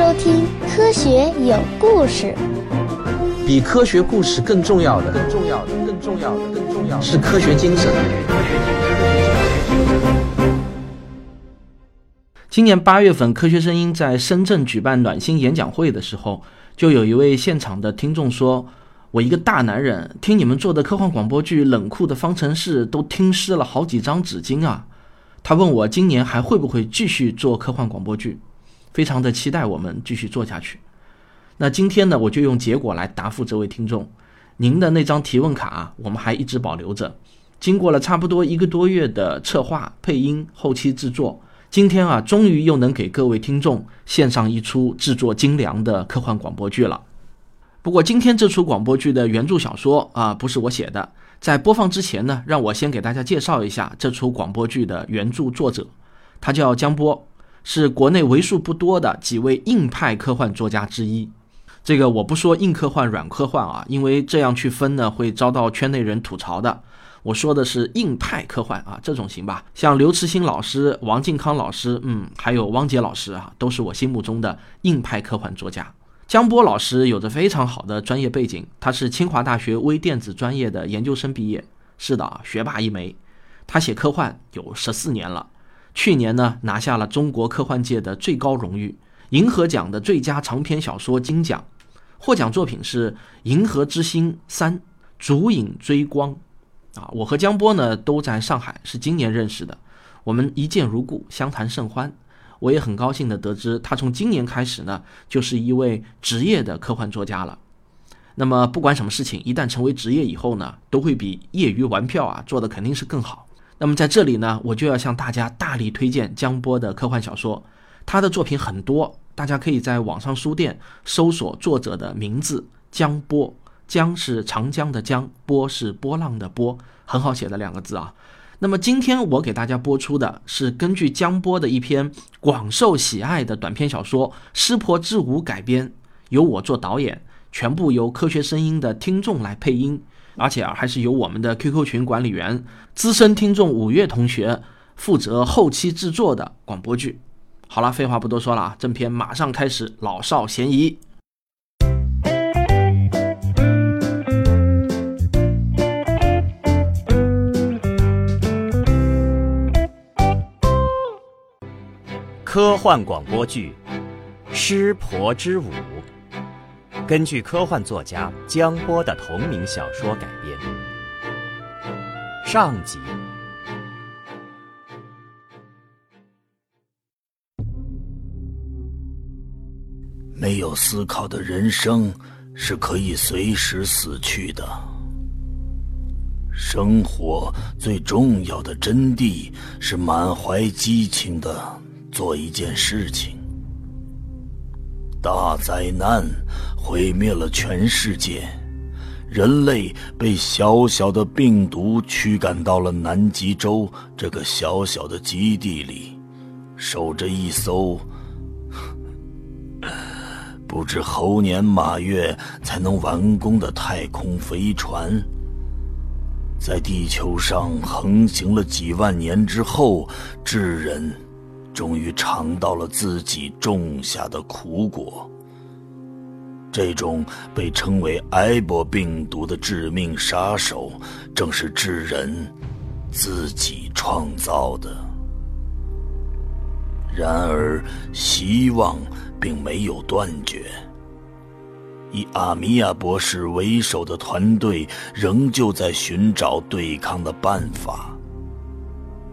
收听《科学有故事》。比科学故事更重要的，更重要的，更重要的，更重要的是科学精神。今年八月份，科学声音在深圳举办暖心演讲会的时候，就有一位现场的听众说：“我一个大男人，听你们做的科幻广播剧《冷酷的方程式》都听湿了好几张纸巾啊。”他问我今年还会不会继续做科幻广播剧，非常的期待我们继续做下去。那今天呢，我就用结果来答复这位听众。您的那张提问卡，我们还一直保留着。经过了差不多一个多月的策划、配音、后期制作，今天啊，终于又能给各位听众献上一出制作精良的科幻广播剧了。不过，今天这出广播剧的原著小说啊，不是我写的。在播放之前呢，让我先给大家介绍一下这出广播剧的原著作者，他叫江波，是国内为数不多的几位硬派科幻作家之一。这个我不说硬科幻、软科幻啊，因为这样去分呢会遭到圈内人吐槽的。我说的是硬派科幻啊，这种行吧？像刘慈欣老师、王靖康老师，嗯，还有汪杰老师啊，都是我心目中的硬派科幻作家。江波老师有着非常好的专业背景，他是清华大学微电子专业的研究生毕业，是的，学霸一枚。他写科幻有十四年了，去年呢拿下了中国科幻界的最高荣誉——银河奖的最佳长篇小说金奖，获奖作品是《银河之星三：烛影追光》。啊，我和江波呢都在上海，是今年认识的，我们一见如故，相谈甚欢。我也很高兴地得知，他从今年开始呢，就是一位职业的科幻作家了。那么，不管什么事情，一旦成为职业以后呢，都会比业余玩票啊做的肯定是更好。那么在这里呢，我就要向大家大力推荐江波的科幻小说，他的作品很多，大家可以在网上书店搜索作者的名字江波，江是长江的江，波是波浪的波，很好写的两个字啊。那么今天我给大家播出的是根据江波的一篇广受喜爱的短篇小说《湿婆之舞》改编，由我做导演，全部由科学声音的听众来配音，而且啊还是由我们的 QQ 群管理员、资深听众五月同学负责后期制作的广播剧。好了，废话不多说了啊，正片马上开始，老少咸宜。科幻广播剧《湿婆之舞》根据科幻作家江波的同名小说改编。上集。没有思考的人生是可以随时死去的。生活最重要的真谛是满怀激情的。做一件事情，大灾难毁灭了全世界，人类被小小的病毒驱赶到了南极洲这个小小的基地里，守着一艘不知猴年马月才能完工的太空飞船，在地球上横行了几万年之后，智人。终于尝到了自己种下的苦果。这种被称为埃博病毒的致命杀手，正是智人自己创造的。然而，希望并没有断绝。以阿米亚博士为首的团队仍旧在寻找对抗的办法。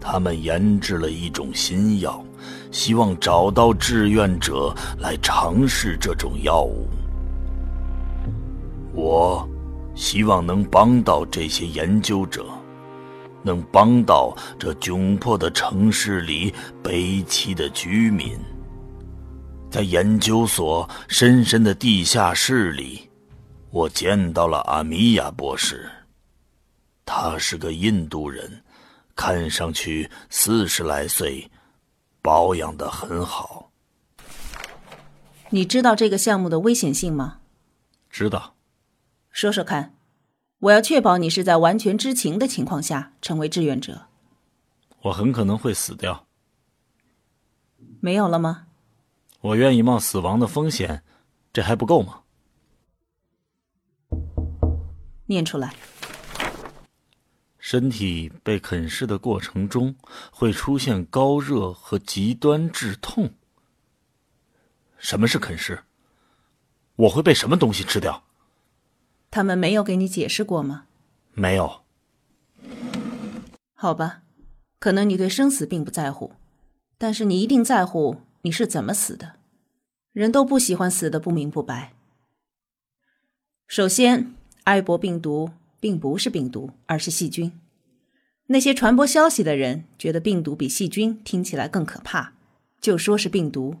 他们研制了一种新药。希望找到志愿者来尝试这种药物。我希望能帮到这些研究者，能帮到这窘迫的城市里悲凄的居民。在研究所深深的地下室里，我见到了阿米亚博士。他是个印度人，看上去四十来岁。保养的很好。你知道这个项目的危险性吗？知道。说说看，我要确保你是在完全知情的情况下成为志愿者。我很可能会死掉。没有了吗？我愿意冒死亡的风险，这还不够吗？念出来。身体被啃噬的过程中会出现高热和极端致痛。什么是啃噬？我会被什么东西吃掉？他们没有给你解释过吗？没有。好吧，可能你对生死并不在乎，但是你一定在乎你是怎么死的。人都不喜欢死的不明不白。首先，埃博病毒并不是病毒，而是细菌。那些传播消息的人觉得病毒比细菌听起来更可怕，就说是病毒。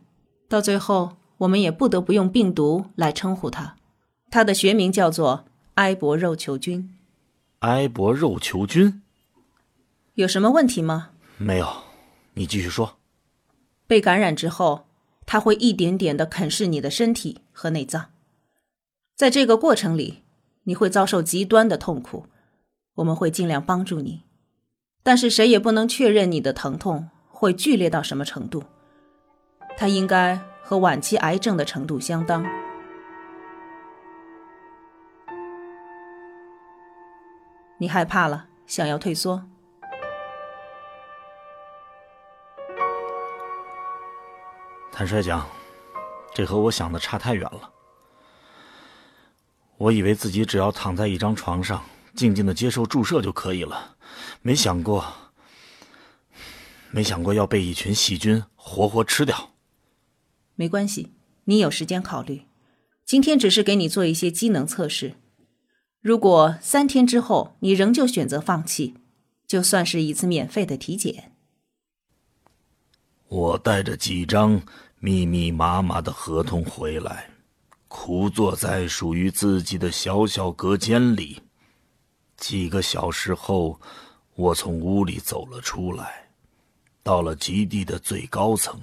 到最后，我们也不得不用病毒来称呼它。它的学名叫做埃博肉球菌。埃博肉球菌有什么问题吗？没有，你继续说。被感染之后，它会一点点的啃噬你的身体和内脏，在这个过程里，你会遭受极端的痛苦。我们会尽量帮助你，但是谁也不能确认你的疼痛会剧烈到什么程度。它应该和晚期癌症的程度相当。你害怕了，想要退缩。坦率讲，这和我想的差太远了。我以为自己只要躺在一张床上，静静的接受注射就可以了，没想过，没想过要被一群细菌活活吃掉。没关系，你有时间考虑。今天只是给你做一些机能测试。如果三天之后你仍旧选择放弃，就算是一次免费的体检。我带着几张密密麻麻的合同回来，苦坐在属于自己的小小隔间里。几个小时后，我从屋里走了出来，到了基地的最高层。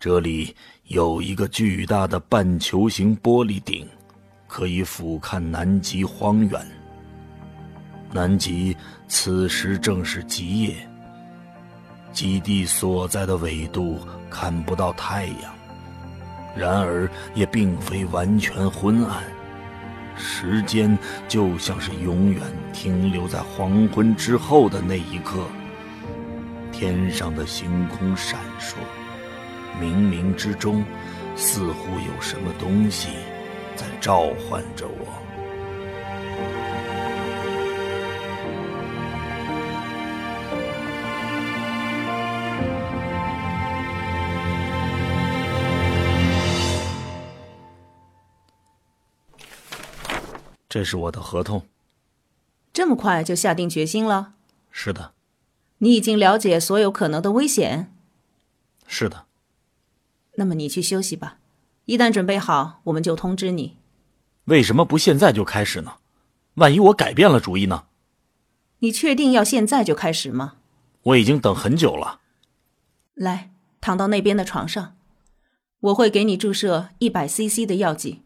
这里有一个巨大的半球形玻璃顶。可以俯瞰南极荒原。南极此时正是极夜，基地所在的纬度看不到太阳，然而也并非完全昏暗，时间就像是永远停留在黄昏之后的那一刻。天上的星空闪烁，冥冥之中，似乎有什么东西。在召唤着我。这是我的合同。这么快就下定决心了？是的。你已经了解所有可能的危险？是的。那么你去休息吧。一旦准备好，我们就通知你。为什么不现在就开始呢？万一我改变了主意呢？你确定要现在就开始吗？我已经等很久了。来，躺到那边的床上，我会给你注射一百 CC 的药剂，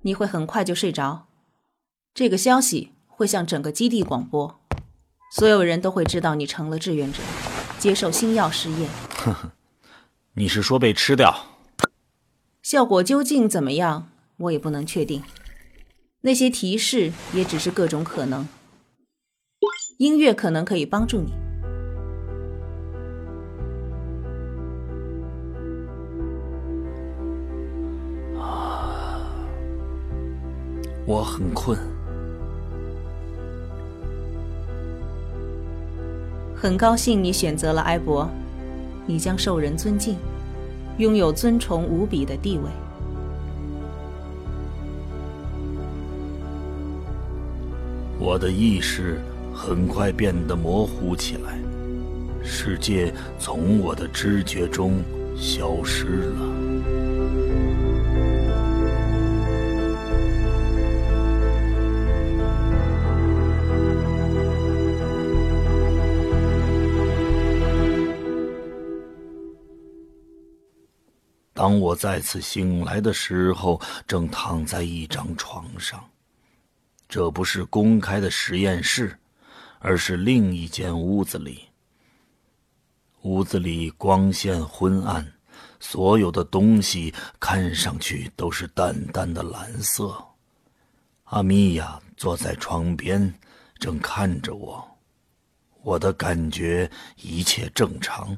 你会很快就睡着。这个消息会向整个基地广播，所有人都会知道你成了志愿者，接受新药试验。呵呵，你是说被吃掉？效果究竟怎么样，我也不能确定。那些提示也只是各种可能。音乐可能可以帮助你。啊，我很困。很高兴你选择了埃博，你将受人尊敬。拥有尊崇无比的地位。我的意识很快变得模糊起来，世界从我的知觉中消失了。当我再次醒来的时候，正躺在一张床上。这不是公开的实验室，而是另一间屋子里。屋子里光线昏暗，所有的东西看上去都是淡淡的蓝色。阿米娅坐在床边，正看着我。我的感觉一切正常，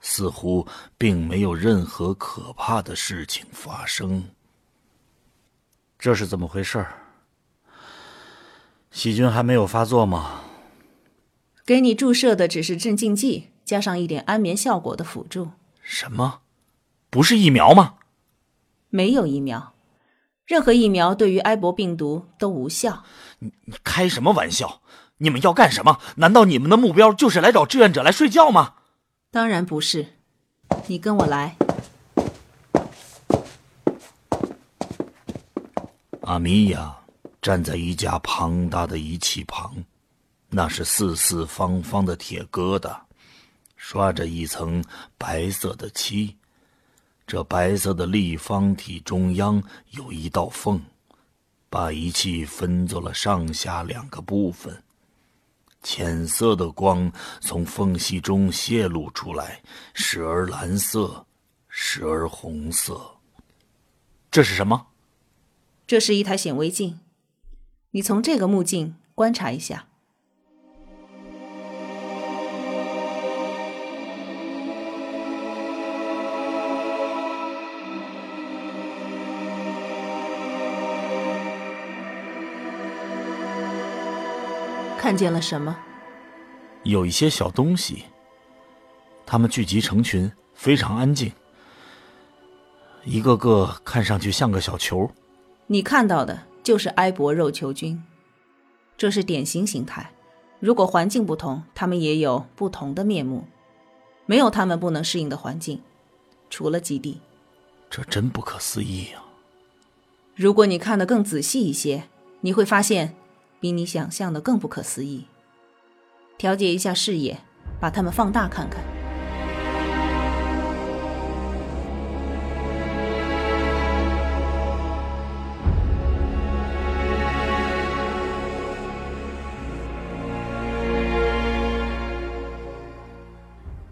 似乎并没有任何可怕的事情发生。这是怎么回事？细菌还没有发作吗？给你注射的只是镇静剂，加上一点安眠效果的辅助。什么？不是疫苗吗？没有疫苗，任何疫苗对于埃博病毒都无效。你你开什么玩笑？你们要干什么？难道你们的目标就是来找志愿者来睡觉吗？当然不是。你跟我来。阿米娅站在一架庞大的仪器旁，那是四四方方的铁疙瘩，刷着一层白色的漆。这白色的立方体中央有一道缝，把仪器分作了上下两个部分。浅色的光从缝隙中泄露出来，时而蓝色，时而红色。这是什么？这是一台显微镜。你从这个目镜观察一下。看见了什么？有一些小东西，它们聚集成群，非常安静，一个个看上去像个小球。你看到的就是埃博肉球菌，这是典型形态。如果环境不同，它们也有不同的面目。没有它们不能适应的环境，除了基地。这真不可思议啊！如果你看得更仔细一些，你会发现。比你想象的更不可思议。调节一下视野，把它们放大看看。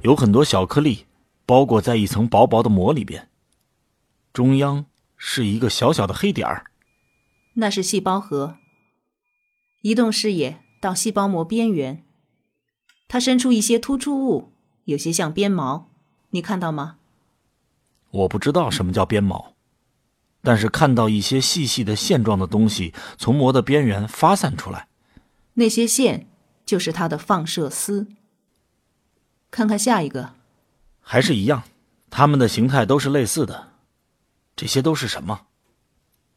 有很多小颗粒包裹在一层薄薄的膜里边，中央是一个小小的黑点儿，那是细胞核。移动视野到细胞膜边缘，它伸出一些突出物，有些像鞭毛，你看到吗？我不知道什么叫鞭毛，但是看到一些细细的线状的东西从膜的边缘发散出来，那些线就是它的放射丝。看看下一个，还是一样，它们的形态都是类似的。这些都是什么？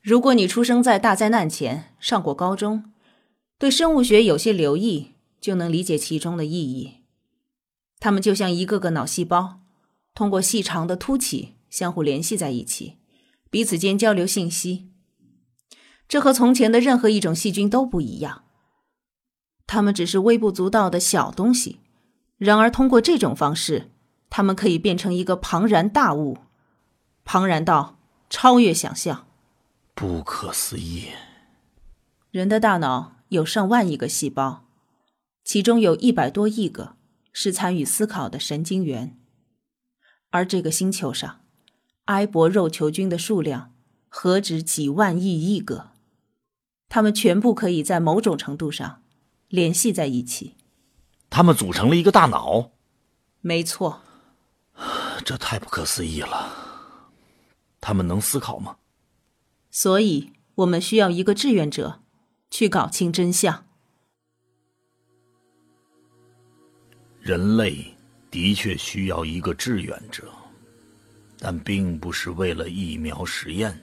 如果你出生在大灾难前，上过高中。对生物学有些留意，就能理解其中的意义。它们就像一个个脑细胞，通过细长的凸起相互联系在一起，彼此间交流信息。这和从前的任何一种细菌都不一样。它们只是微不足道的小东西，然而通过这种方式，它们可以变成一个庞然大物，庞然到超越想象。不可思议！人的大脑。有上万亿个细胞，其中有一百多亿个是参与思考的神经元。而这个星球上，埃博肉球菌的数量何止几万亿亿个？它们全部可以在某种程度上联系在一起。它们组成了一个大脑。没错。这太不可思议了。他们能思考吗？所以我们需要一个志愿者。去搞清真相。人类的确需要一个志愿者，但并不是为了疫苗实验。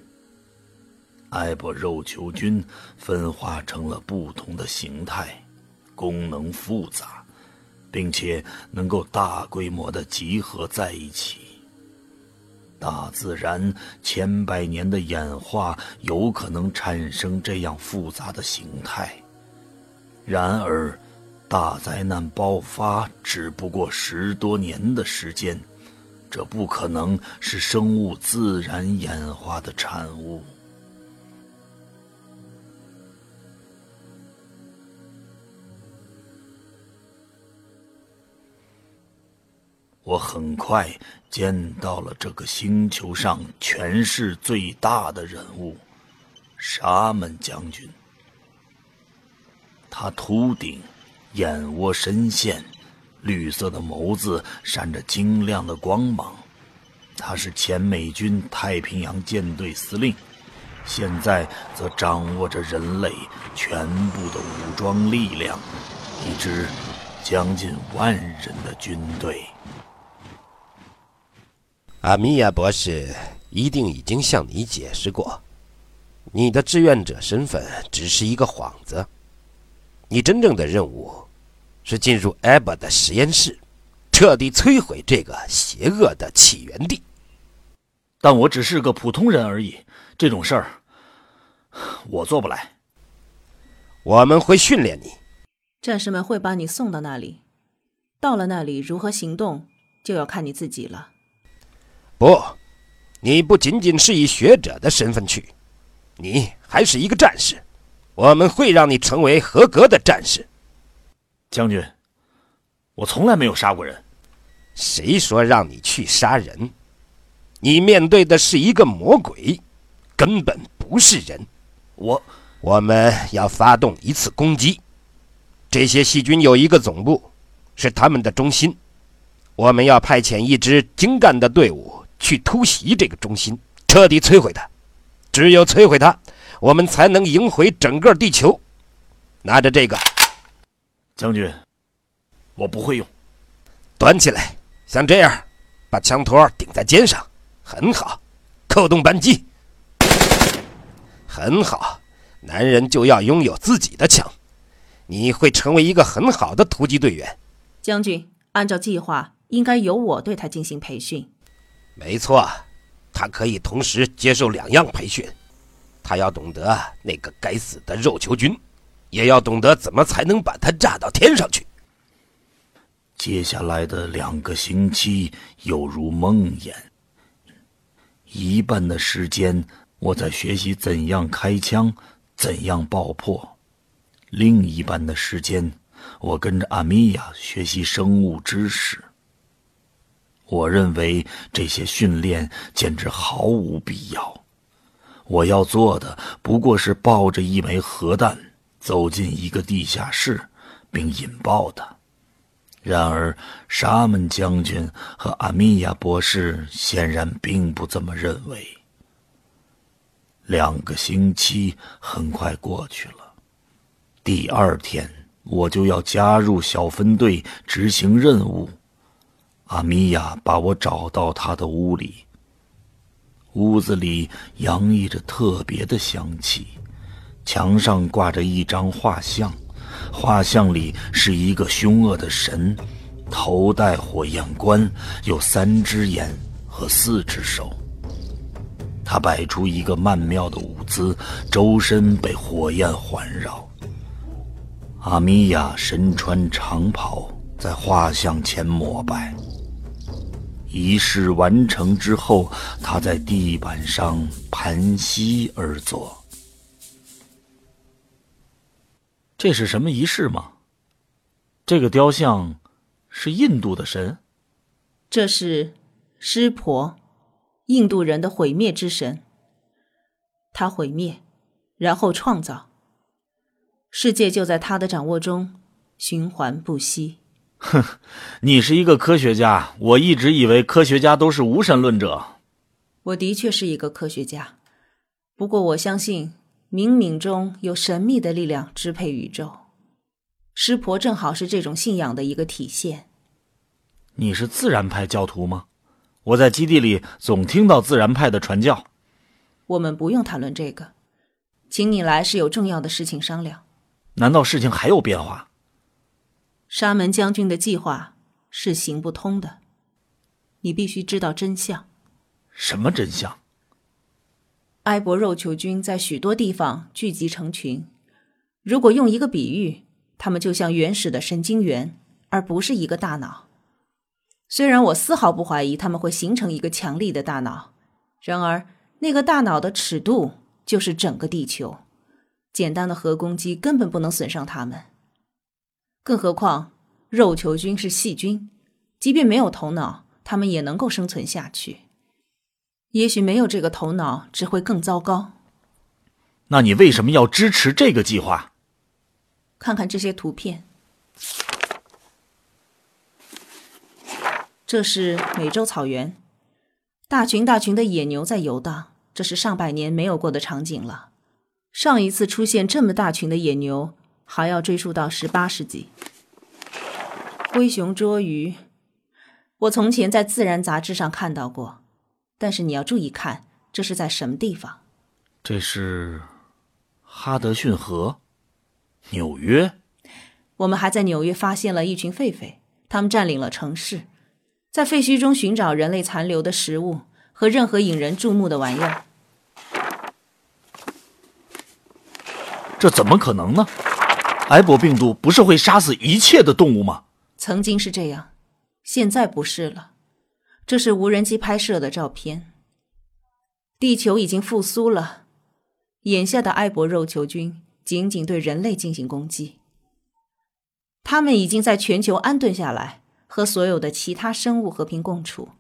埃博肉球菌分化成了不同的形态，功能复杂，并且能够大规模的集合在一起。大自然千百年的演化有可能产生这样复杂的形态，然而，大灾难爆发只不过十多年的时间，这不可能是生物自然演化的产物。我很快见到了这个星球上权势最大的人物——沙门将军。他秃顶，眼窝深陷，绿色的眸子闪着晶亮的光芒。他是前美军太平洋舰队司令，现在则掌握着人类全部的武装力量，一支将近万人的军队。阿米亚博士一定已经向你解释过，你的志愿者身份只是一个幌子。你真正的任务是进入艾伯的实验室，彻底摧毁这个邪恶的起源地。但我只是个普通人而已，这种事儿我做不来。我们会训练你，战士们会把你送到那里，到了那里如何行动，就要看你自己了。不，你不仅仅是以学者的身份去，你还是一个战士。我们会让你成为合格的战士。将军，我从来没有杀过人。谁说让你去杀人？你面对的是一个魔鬼，根本不是人。我，我们要发动一次攻击。这些细菌有一个总部，是他们的中心。我们要派遣一支精干的队伍。去突袭这个中心，彻底摧毁它。只有摧毁它，我们才能赢回整个地球。拿着这个，将军，我不会用。端起来，像这样，把枪托顶在肩上，很好。扣动扳机，很好。男人就要拥有自己的枪。你会成为一个很好的突击队员。将军，按照计划，应该由我对他进行培训。没错，他可以同时接受两样培训。他要懂得那个该死的肉球菌，也要懂得怎么才能把它炸到天上去。接下来的两个星期犹如梦魇。一半的时间我在学习怎样开枪，怎样爆破；另一半的时间，我跟着阿米娅学习生物知识。我认为这些训练简直毫无必要。我要做的不过是抱着一枚核弹走进一个地下室，并引爆它。然而，沙门将军和阿米亚博士显然并不这么认为。两个星期很快过去了，第二天我就要加入小分队执行任务。阿米娅把我找到她的屋里。屋子里洋溢着特别的香气，墙上挂着一张画像，画像里是一个凶恶的神，头戴火焰冠，有三只眼和四只手。他摆出一个曼妙的舞姿，周身被火焰环绕。阿米娅身穿长袍，在画像前膜拜。仪式完成之后，他在地板上盘膝而坐。这是什么仪式吗？这个雕像是印度的神。这是湿婆，印度人的毁灭之神。他毁灭，然后创造，世界就在他的掌握中循环不息。哼，你是一个科学家。我一直以为科学家都是无神论者。我的确是一个科学家，不过我相信冥冥中有神秘的力量支配宇宙。师婆正好是这种信仰的一个体现。你是自然派教徒吗？我在基地里总听到自然派的传教。我们不用谈论这个，请你来是有重要的事情商量。难道事情还有变化？沙门将军的计划是行不通的，你必须知道真相。什么真相？埃博肉球菌在许多地方聚集成群，如果用一个比喻，它们就像原始的神经元，而不是一个大脑。虽然我丝毫不怀疑他们会形成一个强力的大脑，然而那个大脑的尺度就是整个地球，简单的核攻击根本不能损伤它们。更何况，肉球菌是细菌，即便没有头脑，它们也能够生存下去。也许没有这个头脑，只会更糟糕。那你为什么要支持这个计划？看看这些图片，这是美洲草原，大群大群的野牛在游荡，这是上百年没有过的场景了。上一次出现这么大群的野牛，还要追溯到十八世纪。灰熊捉鱼，我从前在《自然》杂志上看到过，但是你要注意看，这是在什么地方？这是哈德逊河，纽约。我们还在纽约发现了一群狒狒，他们占领了城市，在废墟中寻找人类残留的食物和任何引人注目的玩意儿。这怎么可能呢？埃博病毒不是会杀死一切的动物吗？曾经是这样，现在不是了。这是无人机拍摄的照片。地球已经复苏了，眼下的埃博肉球菌仅仅对人类进行攻击。他们已经在全球安顿下来，和所有的其他生物和平共处，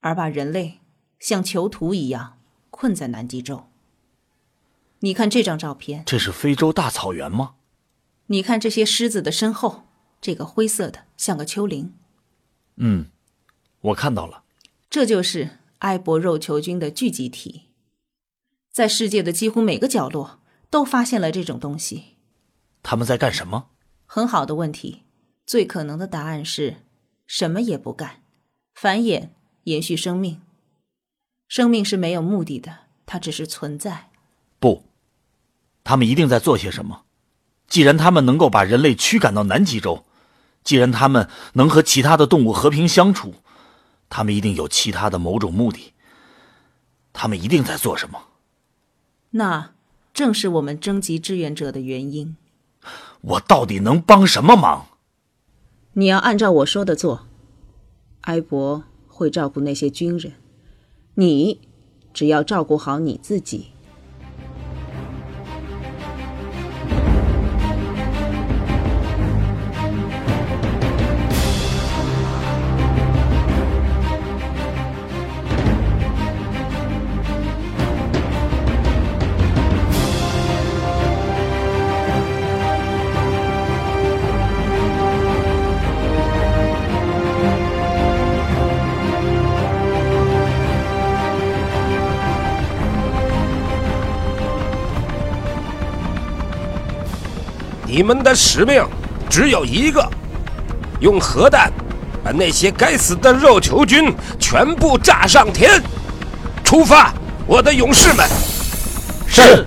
而把人类像囚徒一样困在南极洲。你看这张照片，这是非洲大草原吗？你看这些狮子的身后，这个灰色的像个丘陵。嗯，我看到了，这就是埃博肉球菌的聚集体，在世界的几乎每个角落都发现了这种东西。他们在干什么？很好的问题，最可能的答案是什么也不干，繁衍、延续生命。生命是没有目的的，它只是存在。不，他们一定在做些什么。既然他们能够把人类驱赶到南极洲，既然他们能和其他的动物和平相处，他们一定有其他的某种目的。他们一定在做什么？那正是我们征集志愿者的原因。我到底能帮什么忙？你要按照我说的做。埃博会照顾那些军人，你只要照顾好你自己。你们的使命只有一个：用核弹把那些该死的肉球菌全部炸上天！出发，我的勇士们！是。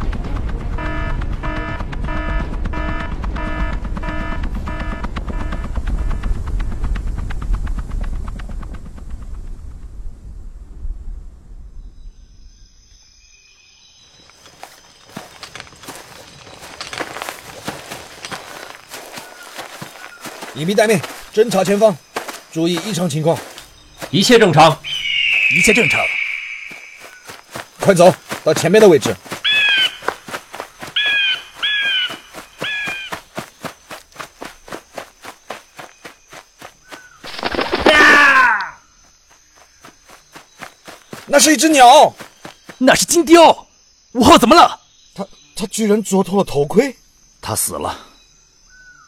隐蔽待命，侦查前方，注意异常情况。一切正常，一切正常。快走到前面的位置。那是一只鸟，那是金雕。五号怎么了？他他居然啄透了头盔，他死了，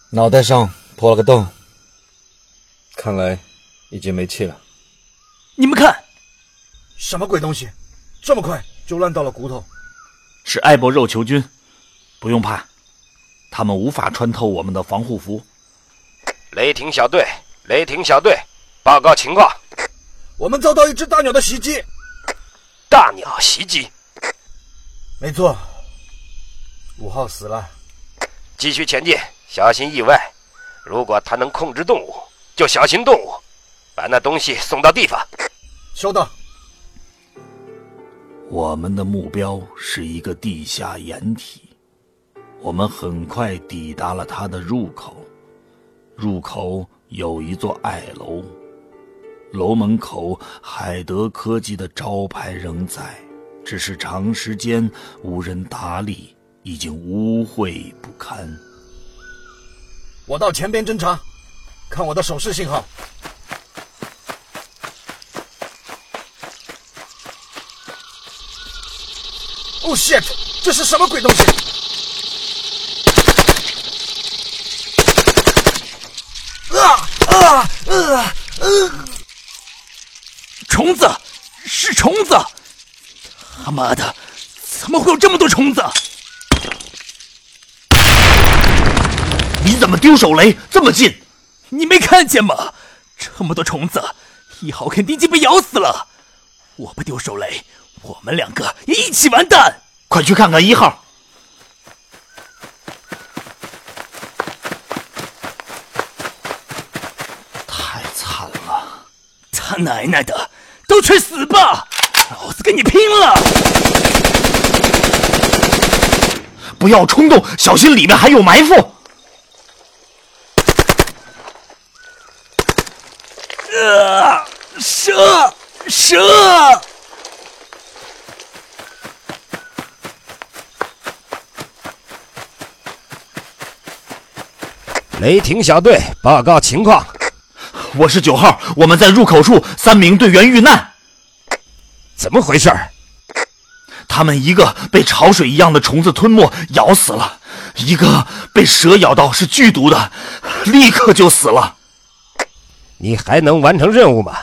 脑袋上。破了个洞，看来已经没气了。你们看，什么鬼东西，这么快就烂到了骨头？是埃博肉球菌，不用怕，他们无法穿透我们的防护服。雷霆小队，雷霆小队，报告情况。我们遭到一只大鸟的袭击。大鸟袭击？没错，五号死了。继续前进，小心意外。如果他能控制动物，就小心动物，把那东西送到地方。收到。我们的目标是一个地下掩体，我们很快抵达了它的入口。入口有一座矮楼，楼门口海德科技的招牌仍在，只是长时间无人打理，已经污秽不堪。我到前边侦查看我的手势信号。Oh shit 这是什么鬼东西？啊啊啊啊虫子是虫子？他妈的怎么会有这么多虫子？你怎么丢手雷这么近？你没看见吗？这么多虫子，一号肯定已经被咬死了。我不丢手雷，我们两个一起完蛋！快去看看一号。太惨了！他奶奶的，都去死吧！老子跟你拼了！不要冲动，小心里面还有埋伏。啊！蛇，蛇！雷霆小队报告情况。我是九号，我们在入口处，三名队员遇难。怎么回事？他们一个被潮水一样的虫子吞没咬死了，一个被蛇咬到是剧毒的，立刻就死了。你还能完成任务吗？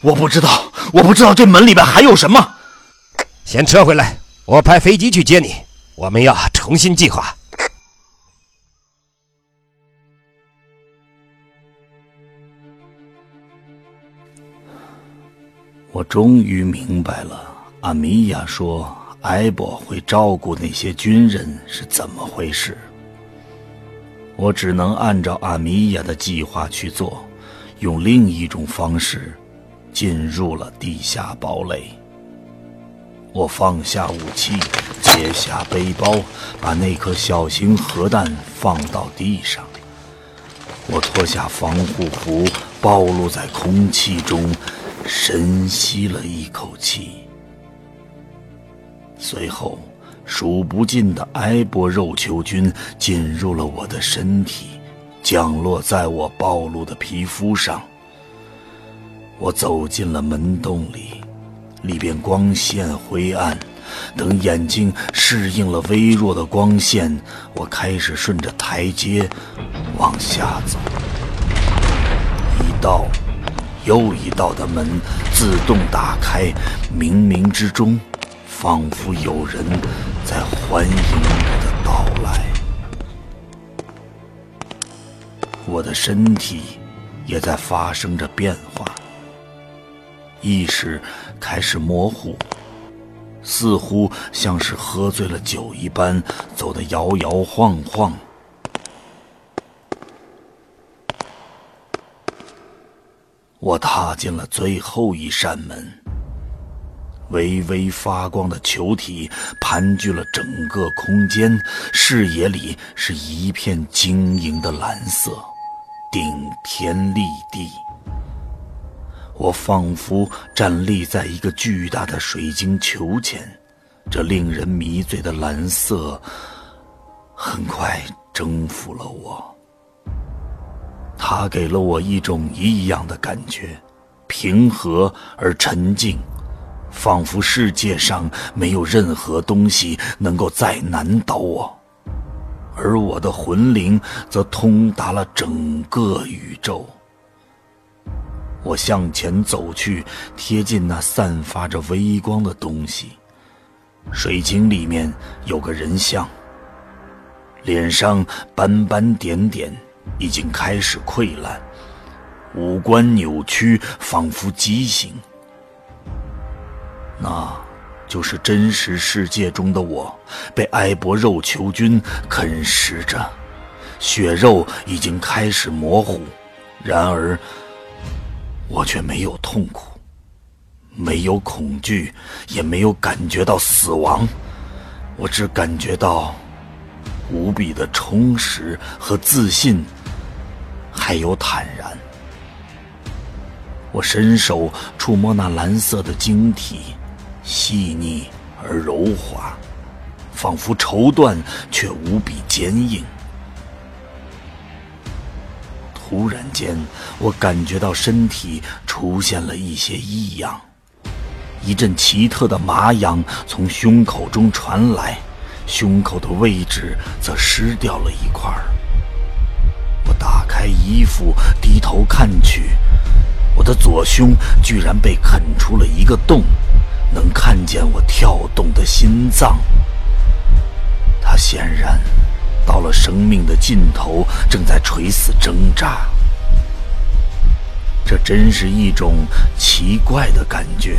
我不知道，我不知道这门里边还有什么。先撤回来，我派飞机去接你。我们要重新计划。我终于明白了，阿米娅说埃博会照顾那些军人是怎么回事。我只能按照阿米娅的计划去做，用另一种方式进入了地下堡垒。我放下武器，解下背包，把那颗小型核弹放到地上。我脱下防护服，暴露在空气中，深吸了一口气。随后，数不尽的埃博肉球菌进入了我的身体，降落在我暴露的皮肤上。我走进了门洞里，里边光线灰暗。等眼睛适应了微弱的光线，我开始顺着台阶往下走。一道又一道的门自动打开，冥冥之中，仿佛有人在欢迎我的到来。我的身体也在发生着变化，意识开始模糊。似乎像是喝醉了酒一般，走得摇摇晃晃。我踏进了最后一扇门，微微发光的球体盘踞了整个空间，视野里是一片晶莹的蓝色，顶天立地。我仿佛站立在一个巨大的水晶球前，这令人迷醉的蓝色很快征服了我。它给了我一种异样的感觉，平和而沉静，仿佛世界上没有任何东西能够再难倒我，而我的魂灵则通达了整个宇宙。我向前走去，贴近那散发着微光的东西。水晶里面有个人像，脸上斑斑点点，已经开始溃烂，五官扭曲，仿佛畸形。那，就是真实世界中的我，被埃博肉球菌啃食着，血肉已经开始模糊，然而。我却没有痛苦，没有恐惧，也没有感觉到死亡，我只感觉到无比的充实和自信，还有坦然。我伸手触摸那蓝色的晶体，细腻而柔滑，仿佛绸缎，却无比坚硬。突然间，我感觉到身体出现了一些异样，一阵奇特的麻痒从胸口中传来，胸口的位置则湿掉了一块儿。我打开衣服，低头看去，我的左胸居然被啃出了一个洞，能看见我跳动的心脏。他显然到了生命的尽头，正在垂死挣扎。这真是一种奇怪的感觉，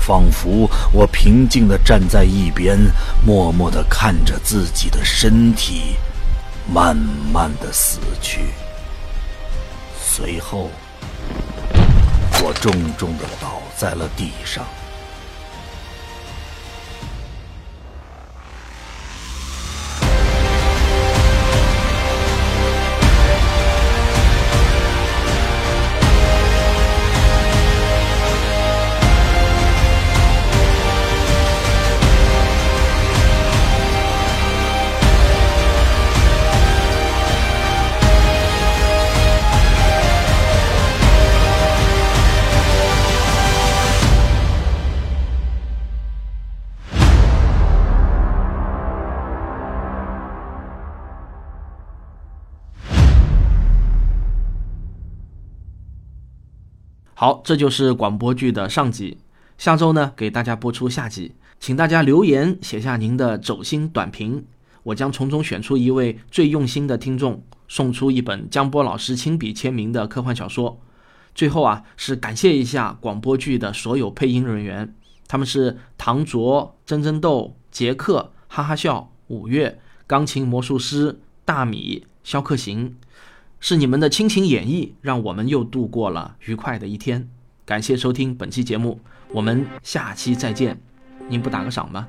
仿佛我平静地站在一边，默默地看着自己的身体慢慢地死去。随后，我重重地倒在了地上。好，这就是广播剧的上集。下周呢，给大家播出下集，请大家留言写下您的走心短评，我将从中选出一位最用心的听众，送出一本江波老师亲笔签名的科幻小说。最后啊，是感谢一下广播剧的所有配音人员，他们是唐卓、真真豆、杰克、哈哈笑、五月、钢琴魔术师、大米、肖克行。是你们的亲情演绎，让我们又度过了愉快的一天。感谢收听本期节目，我们下期再见。您不打个赏吗？